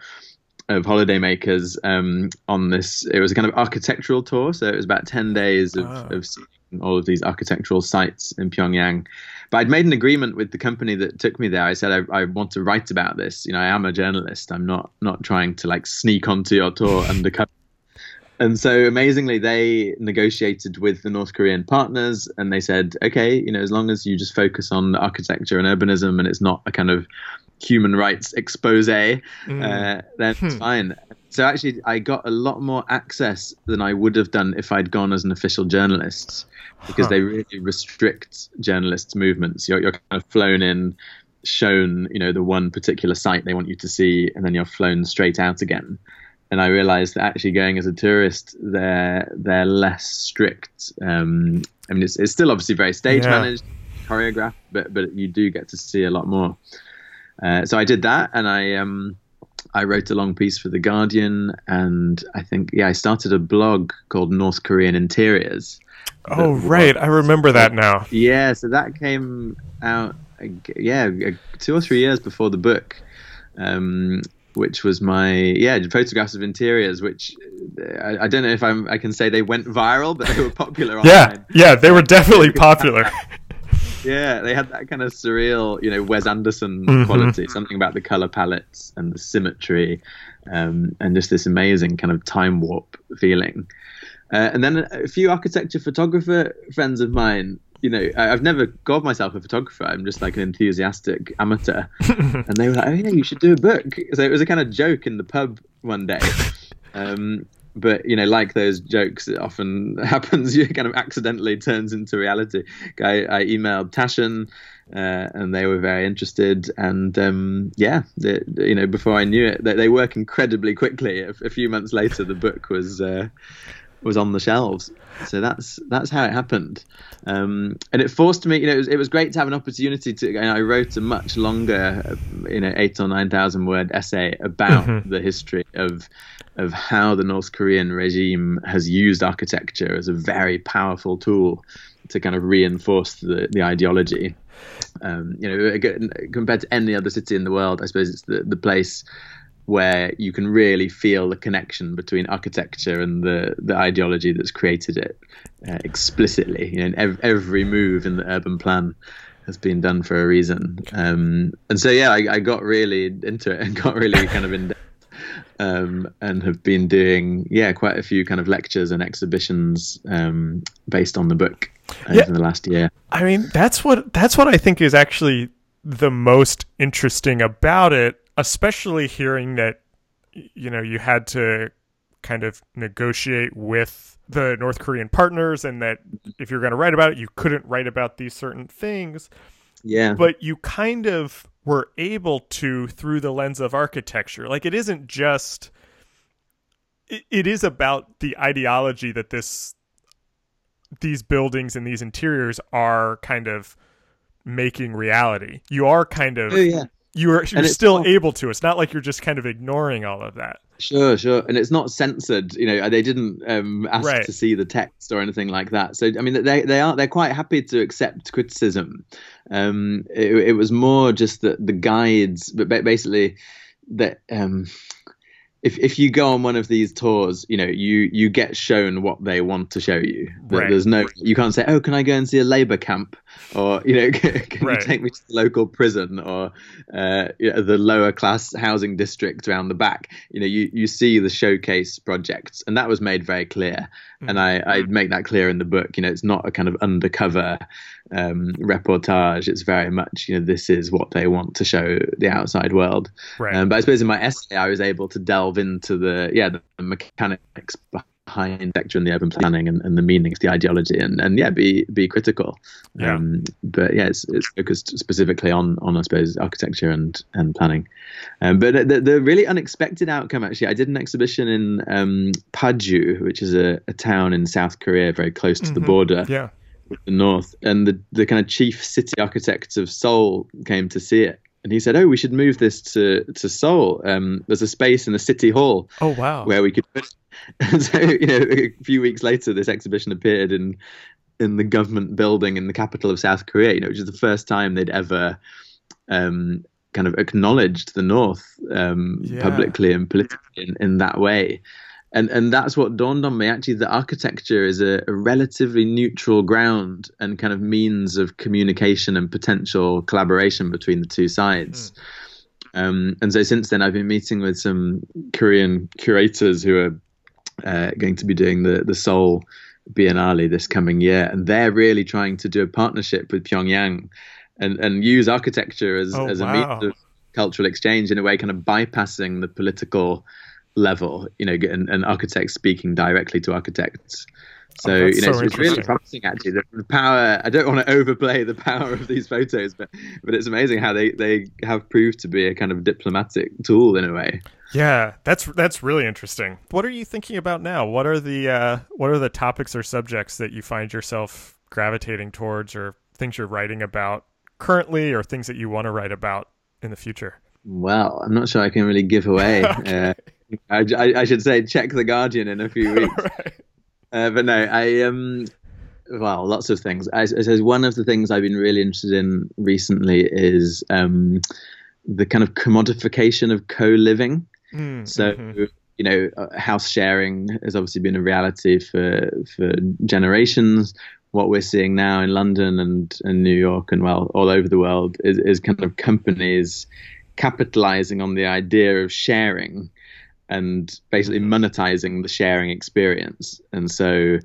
of holidaymakers um, on this. It was a kind of architectural tour, so it was about ten days of, oh. of seeing all of these architectural sites in Pyongyang. But I'd made an agreement with the company that took me there. I said I, I want to write about this. You know, I am a journalist. I'm not not trying to like sneak onto your tour <laughs> undercover. And so amazingly, they negotiated with the North Korean partners, and they said, okay, you know, as long as you just focus on architecture and urbanism, and it's not a kind of human rights expose, mm. uh, then it's hmm. fine. So actually, I got a lot more access than I would have done if I'd gone as an official journalist, because huh. they really restrict journalists' movements. You're, you're kind of flown in, shown, you know, the one particular site they want you to see, and then you're flown straight out again and I realised that actually going as a tourist, they're they're less strict. Um, I mean, it's, it's still obviously very stage yeah. managed, choreographed, but but you do get to see a lot more. Uh, so I did that, and I um, I wrote a long piece for the Guardian, and I think yeah, I started a blog called North Korean Interiors. Oh right, I remember that now. Yeah, so that came out yeah two or three years before the book. Um, which was my yeah photographs of interiors which I, I, don't know if I'm I can say they went viral but they were popular yeah yeah they were <laughs> definitely popular. yeah they had that kind of surreal you know Wes Anderson mm-hmm. quality something about the color palettes and the symmetry um, and just this amazing kind of time warp feeling. Uh, and then a few architecture photographer friends of mine you know, I've never called myself a photographer. I'm just like an enthusiastic amateur. <laughs> and they were like, oh, yeah, you should do a book. So it was a kind of joke in the pub one day. <laughs> Um, but, you know, like those jokes, it often <laughs> happens, you kind of accidentally turns into reality. I, I emailed Taschen. Uh, and they were very interested. And um, yeah, the, you know, before I knew it, they, they work incredibly quickly. A, a, few months later, the book was uh, was on the shelves. So that's that's how it happened, um, and it forced me. You know, it was, it was great to have an opportunity to. Know, I wrote a much longer, you know, eight or nine thousand word essay about mm-hmm. the history of of how the North Korean regime has used architecture as a very powerful tool to kind of reinforce the the ideology. Um, you know, compared to any other city in the world, I suppose it's the the place where you can really feel the connection between architecture and the, the ideology that's created it uh, explicitly. You know, ev- every move in the urban plan has been done for a reason. Um, and so, yeah, I, I, got really into it <laughs> and got really kind of in depth. Um, and have been doing yeah quite a few kind of lectures and exhibitions um, based on the book over yeah. the last year. I mean that's what that's what I think is actually the most interesting about it especially hearing that you know you had to kind of negotiate with the North Korean partners and that if you're going to write about it you couldn't write about these certain things. Yeah. But you kind of were able to through the lens of architecture. Like it isn't just it, it is about the ideology that this these buildings and these interiors are kind of making reality. You are kind of oh, yeah you're you're still not, able to. It's not like you're just kind of ignoring all of that. Sure, sure, and it's not censored. You know, they didn't um, ask right. to see the text or anything like that. So I mean, they they are they're quite happy to accept criticism. Um, it, it was more just that the guides, but basically that um, if if you go on one of these tours, you know, you you get shown what they want to show you. Right. There's no, you can't say, oh, can I go and see a labor camp, or you know, <laughs> can, can right. you take me to the local prison or uh, you know, the lower class housing district around the back? You know, you you see the showcase projects, and that was made very clear. Mm-hmm. And I I make that clear in the book. You know, it's not a kind of undercover um, reportage. It's very much, you know, this is what they want to show the outside world. Right. Um, but I suppose in my essay, I was able to delve into the yeah the, mechanics behind architecture and the urban planning and, and the meanings, the ideology, and, and yeah, be be critical. Yeah. Um, but yeah, it's, it's focused specifically on on I suppose architecture and and planning. Um, but the, the really unexpected outcome actually, I did an exhibition in um, Paju, which is a, a town in South Korea, very close to mm-hmm. the border. Yeah with the north, and the the kind of chief city architect of Seoul came to see it, and he said, "Oh, we should move this to to Seoul. Um, there's a space in the city hall. Oh wow, where we could." <laughs> And so you know, a few weeks later, this exhibition appeared in in the government building in the capital of South Korea. You know, which is the first time they'd ever um, kind of acknowledged the North um, yeah. publicly and politically in, in that way and and that's what dawned on me actually the architecture is a, a, relatively neutral ground and kind of means of communication and potential collaboration between the two sides mm. um, and so since then i've been meeting with some korean curators who are uh, going to be doing the the seoul biennale this coming year and they're really trying to do a partnership with pyongyang and and use architecture as, oh, as a wow. means of cultural exchange in a way kind of bypassing the political level, you know, and, and architects speaking directly to architects. So oh, you know, so it's, really promising actually. The, the, power. I don't want to <laughs> overplay the power of these photos, but but it's amazing how they they have proved to be a kind of diplomatic tool in a way. Yeah, that's that's really interesting. What are you thinking about now? What are the uh, what are the topics or subjects that you find yourself gravitating towards, or things you're writing about currently, or things that you want to write about in the future? Well, I'm not sure I can really give away. <laughs> okay. uh, I, I, should say check the Guardian in a few <laughs> weeks. right. uh, but no, I um, well, lots of things. I, I suppose one of the things I've been really interested in recently is um, the kind of commodification of co-living. Mm, so. Mm-hmm. You know, uh, house sharing has obviously been a reality for for generations what we're seeing now in London and, and New York and well all over the world is, is kind of companies capitalizing on the idea of sharing and basically monetizing the sharing experience. And so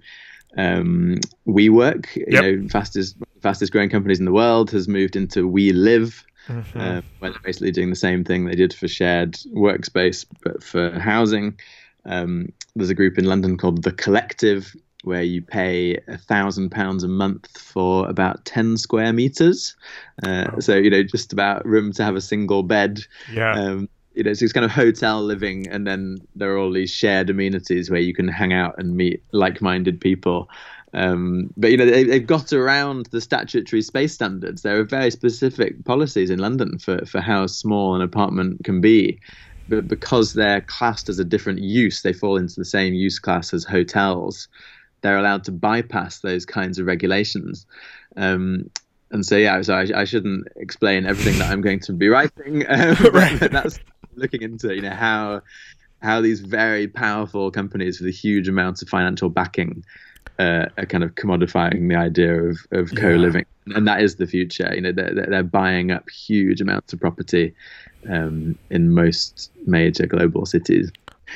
um, WeWork, you yep. know, fastest fastest growing companies in the world, has moved into WeLive, mm-hmm. uh, where they're basically doing the same thing they did for shared workspace, but for housing. Um, there's a group in London called The Collective, where you pay a thousand pounds a month for about 10 square meters. Uh, So, you know, just about room to have a single bed. Yeah. Um, you know, it's, it's kind of hotel living, and then there are all these shared amenities where you can hang out and meet like-minded people. Um, but you know, they, have got around the statutory space standards. There are very specific policies in London for for how small an apartment can be. But because they're classed as a different use, they fall into the same use class as hotels. They're allowed to bypass those kinds of regulations. Um, and so yeah, so I, I, shouldn't explain everything that I'm going to be writing. Um, <laughs> right. that's looking into you know how how these very powerful companies with huge amounts of financial backing uh, are kind of commodifying the idea of, of co-living. Yeah. and that is the future. You know they're, they're buying up huge amounts of property um, in most major global cities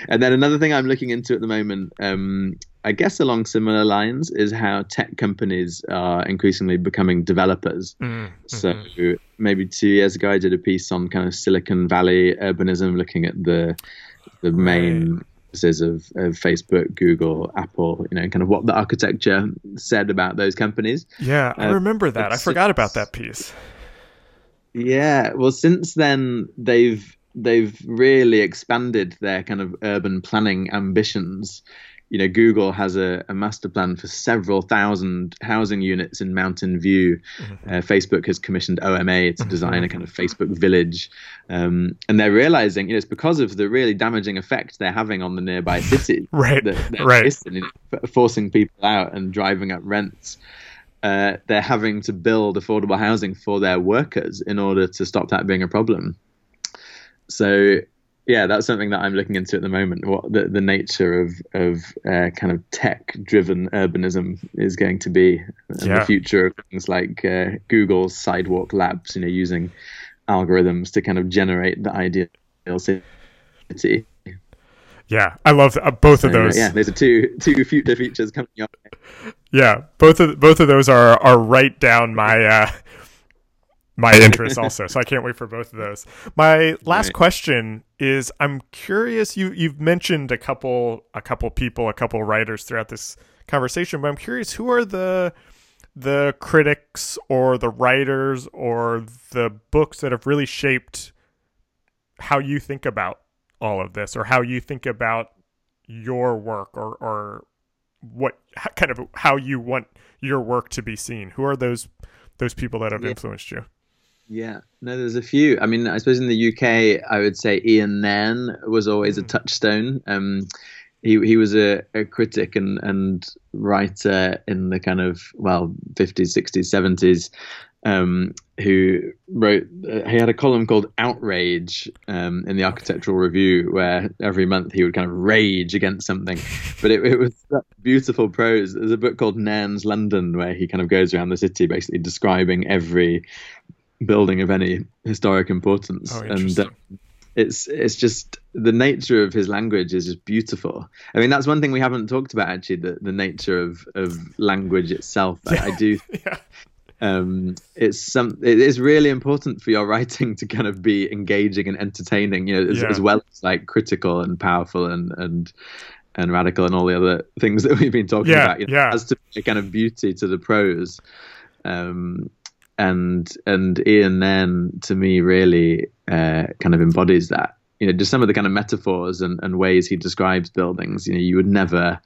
and then another thing i'm looking into at the moment um, I guess along similar lines is how tech companies are increasingly becoming developers. Mm, mm-hmm. So maybe two years ago, I did a piece on kind of Silicon Valley urbanism, looking at the the main right. of, of Facebook, Google, Apple, you know, kind of what the architecture said about those companies. Yeah, I uh, remember that. I forgot about that piece. Yeah, well, since then they've they've really expanded their kind of urban planning ambitions you know, Google has a, a, master plan for several thousand housing units in Mountain View. Mm-hmm. Uh, Facebook has commissioned OMA to design a kind of Facebook village, um, and they're realizing, you know, it's because of the really damaging effect they're having on the nearby city, <laughs> right? Right, you know, forcing people out and driving up rents. Uh, they're having to build affordable housing for their workers in order to stop that being a problem. So yeah, that's something that I'm looking into at the moment. What the, the nature of of uh, kind of tech driven urbanism is going to be, yeah. the future of things like uh, Google's Sidewalk Labs, you know, using algorithms to kind of generate the ideal city. Yeah, I love uh, both of those. yeah, there's a two two future features coming up. Yeah, both of both of those are are right down my uh, my <laughs> interest also. so I can't wait for both of those. My last right. question is I'm curious you you've mentioned a couple a couple people, a couple writers throughout this conversation, but I'm curious who are the the critics or the writers or the books that have really shaped how you think about all of this or how you think about your work or or what kind of how you want your work to be seen who are those those people that have yeah. influenced you yeah, no, there's a few. I mean, I suppose in the UK, I would say Ian Nairn was always a hmm. touchstone. Um, he he was a, a critic and and writer in the kind of well 50s, 60s, 70s. Um, who wrote uh, he had a column called outrage um, in the architectural review where every month he would kind of rage against something but it, it was beautiful prose there's a book called nairn's london where he kind of goes around the city basically describing every building of any historic importance. Oh, and uh, it's it's just the nature of his language is just beautiful. I mean, that's one thing we haven't talked about actually. The the nature of of language itself. Yeah. I, I, do. <laughs> yeah. Um, it's some. It is really important for your <laughs> writing to kind of be engaging and entertaining. You know, as, yeah. as well as like critical and powerful and and and radical and all the other things that we've been talking yeah, about. You know, yeah. As to a kind of beauty to the prose. Um, and and Ian then to me really uh, kind of embodies that. You know, just some of the kind of metaphors and, and ways he describes buildings. You know, you would never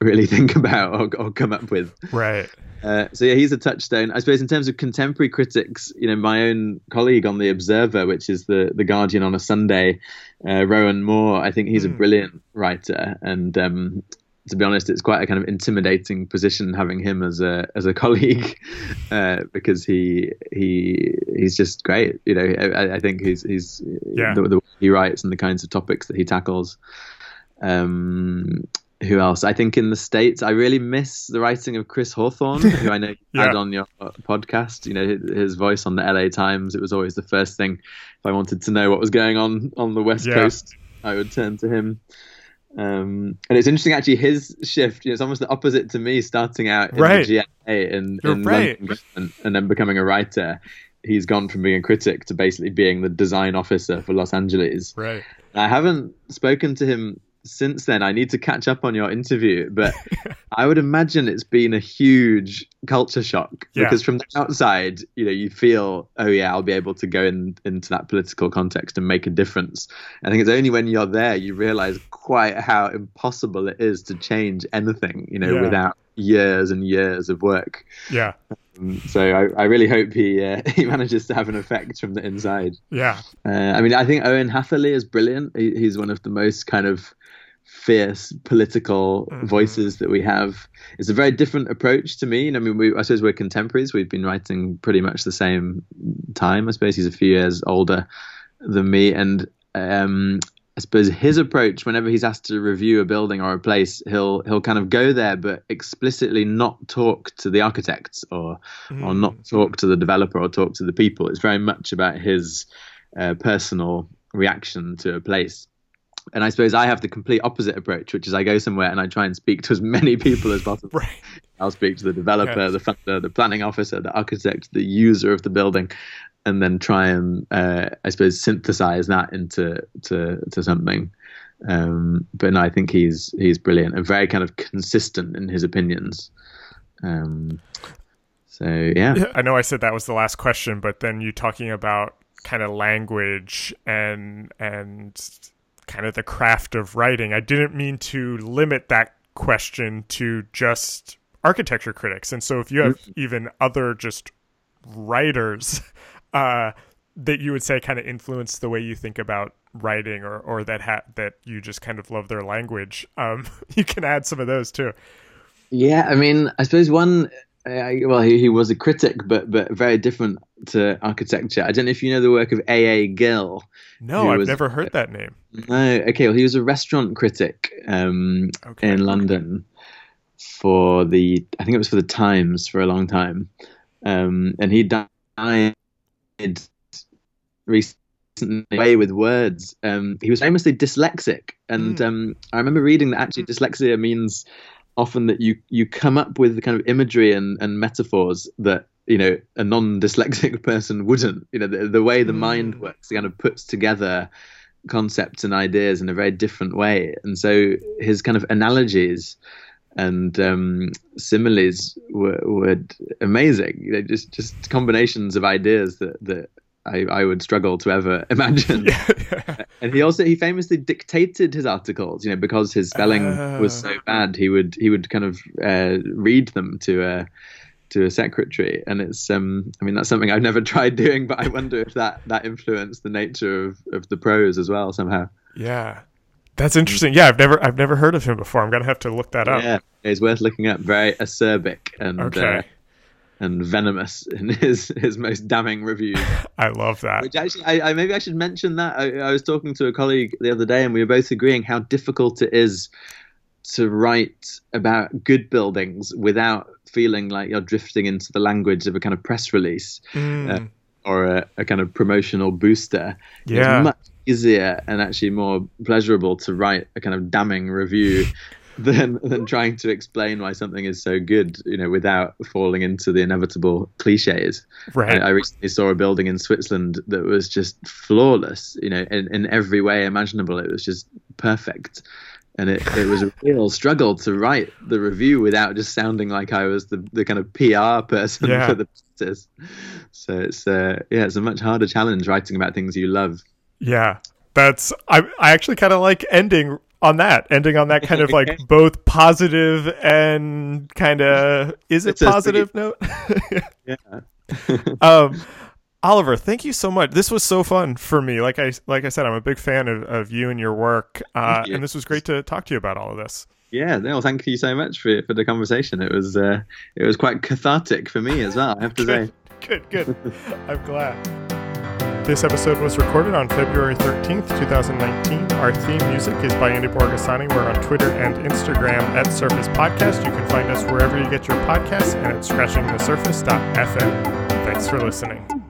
really <laughs> think about or, or come up with. Right. Uh, so yeah, he's a touchstone. I suppose in terms of contemporary critics, you know, my own colleague on the Observer, which is the the Guardian on a Sunday, uh, Rowan Moore. I think he's mm. a hmm. brilliant writer, and um, to be honest, it's quite a kind of intimidating position having him as a as a <laughs> colleague uh, because he he he's just great. You know, I, I think he's he's yeah. the, the, way he writes and the kinds of topics that he tackles. Um, who else? I think in the states, I really miss the writing of Chris Hawthorne, who I know <laughs> you yeah. had on your podcast. You know, his, his, voice on the LA Times. It was always the first thing if I wanted to know what was going on on the West yeah. Coast. I would turn to him. Um, and it's interesting actually his shift. You know, it's almost the opposite to me, starting out in right. the in, in right. London and then becoming a writer. He's gone from being a critic to basically being the design officer for Los Angeles. Right. I haven't spoken to him since then. I need to catch up on your interview, but <laughs> I would imagine it's been a huge culture shock yeah. because from the outside, you know, you feel, oh yeah, I'll be able to go in, into that political context and make a difference. I think it's only when you're there you realize quite how impossible it is to change anything, you know, yeah. without years and years of work. Yeah. Um, so I, I, really hope he uh, <laughs> he manages to have an effect from the inside. Yeah. Uh, I mean, I think Owen Hatherley is brilliant. He, he's one of the most kind of fierce political mm-hmm. voices that we have. It's a very different approach to me. And I mean, we, I suppose we're contemporaries. We've been writing pretty much the same time. I suppose he's a few years older than me, and um, suppose his approach, whenever he's asked to review a building or a place, he'll he'll kind of go there, but explicitly not talk to the architects or mm-hmm. or not talk to the developer or talk to the people. It's very much about his uh, personal reaction to a place and I suppose I have the complete opposite approach, which is I go somewhere and I try and speak to as <laughs> many people as possible. <laughs> right. I'll speak to the developer, yes. the funder, the planning officer, the architect, the user of the building, and then try and uh, I suppose synthesize that into to to something. Um, but no, I think he's he's brilliant and very kind of consistent in his opinions. Um, so yeah, I know I said that was the last question, but then you talking about kind of language and and kind of the craft of writing. I didn't mean to limit that question to just architecture critics. And so if you have mm-hmm. even other just writers uh, that you would say kind of influence the way you think about writing or, or that ha- that you just kind of love their language, um, <laughs> you can add some of those too. Yeah, I mean, I suppose one uh, well, he, he was a critic, but but very different to architecture. I don't know if you know the work of A. A. Gill. No, I've was, never heard that name. No, okay. Well, he was a restaurant critic um, okay. in London for the I think it was for the Times for a long time, um, and he died recently way with words. Um, he was famously dyslexic, and mm. um, I remember reading that actually dyslexia means often that you you come up with the kind of imagery and, and metaphors that you know a non-dyslexic <laughs> person wouldn't. You know the, the way the mm. mind works, kind of puts together concepts and ideas in a very different way, and so his kind of analogies and um, similes were, were amazing. Know, just just combinations of ideas that that I, I would struggle to ever <laughs> imagine. yeah. And he also he famously dictated his articles, you know, because his spelling uh, was so oh. bad. He would he would kind of uh, read them to a to a secretary, and it's um I mean that's something I've never <laughs> tried doing, but I wonder if that that influenced the nature of of the prose as well somehow. Yeah. That's interesting. Yeah, I've never I've never heard of him before. I'm gonna have to look that up. Yeah, it's worth looking up. Very acerbic and okay. Uh, and venomous in his his most damning reviews. <laughs> I love that. Which actually, I, I, maybe I should mention that. I, I, was talking to a colleague the other day, and we were both agreeing how difficult it is to write about good buildings without feeling like you're drifting into the language of a kind of press release mm. uh, or a, a, kind of promotional booster. Yeah. It's much easier and actually more pleasurable to write a kind of damning review <laughs> than than trying to explain why something is so good, you know, without falling into the inevitable cliches. Right. I, I recently saw a building in Switzerland that was just flawless, you know, in, in every way imaginable. It was just perfect. And it, it was a real struggle to write the review without just sounding like I was the, the kind of PR person yeah. for the business. So it's uh, yeah, it's a much harder challenge writing about things you love. Yeah, that's I I actually kind of like ending on that, ending on that kind of like <laughs> both positive and kind of is it positive note? <laughs> yeah. um, Oliver, thank you so much. This was so fun for me. Like I like I said, I'm a big fan of, of you and your work, uh, you. and this was great to talk to you about all of this. Yeah, no, thank you so much for for the conversation. It was uh, it was quite cathartic for me as well. I have to good, <laughs> say. Good, good. I'm glad. This episode was recorded on February 13th, 2019. Our theme music is by Andy Borgasani. We're on Twitter and Instagram at Surface Podcast. You can find us wherever you get your podcasts and at scratchingthesurface.fm. Thanks for listening.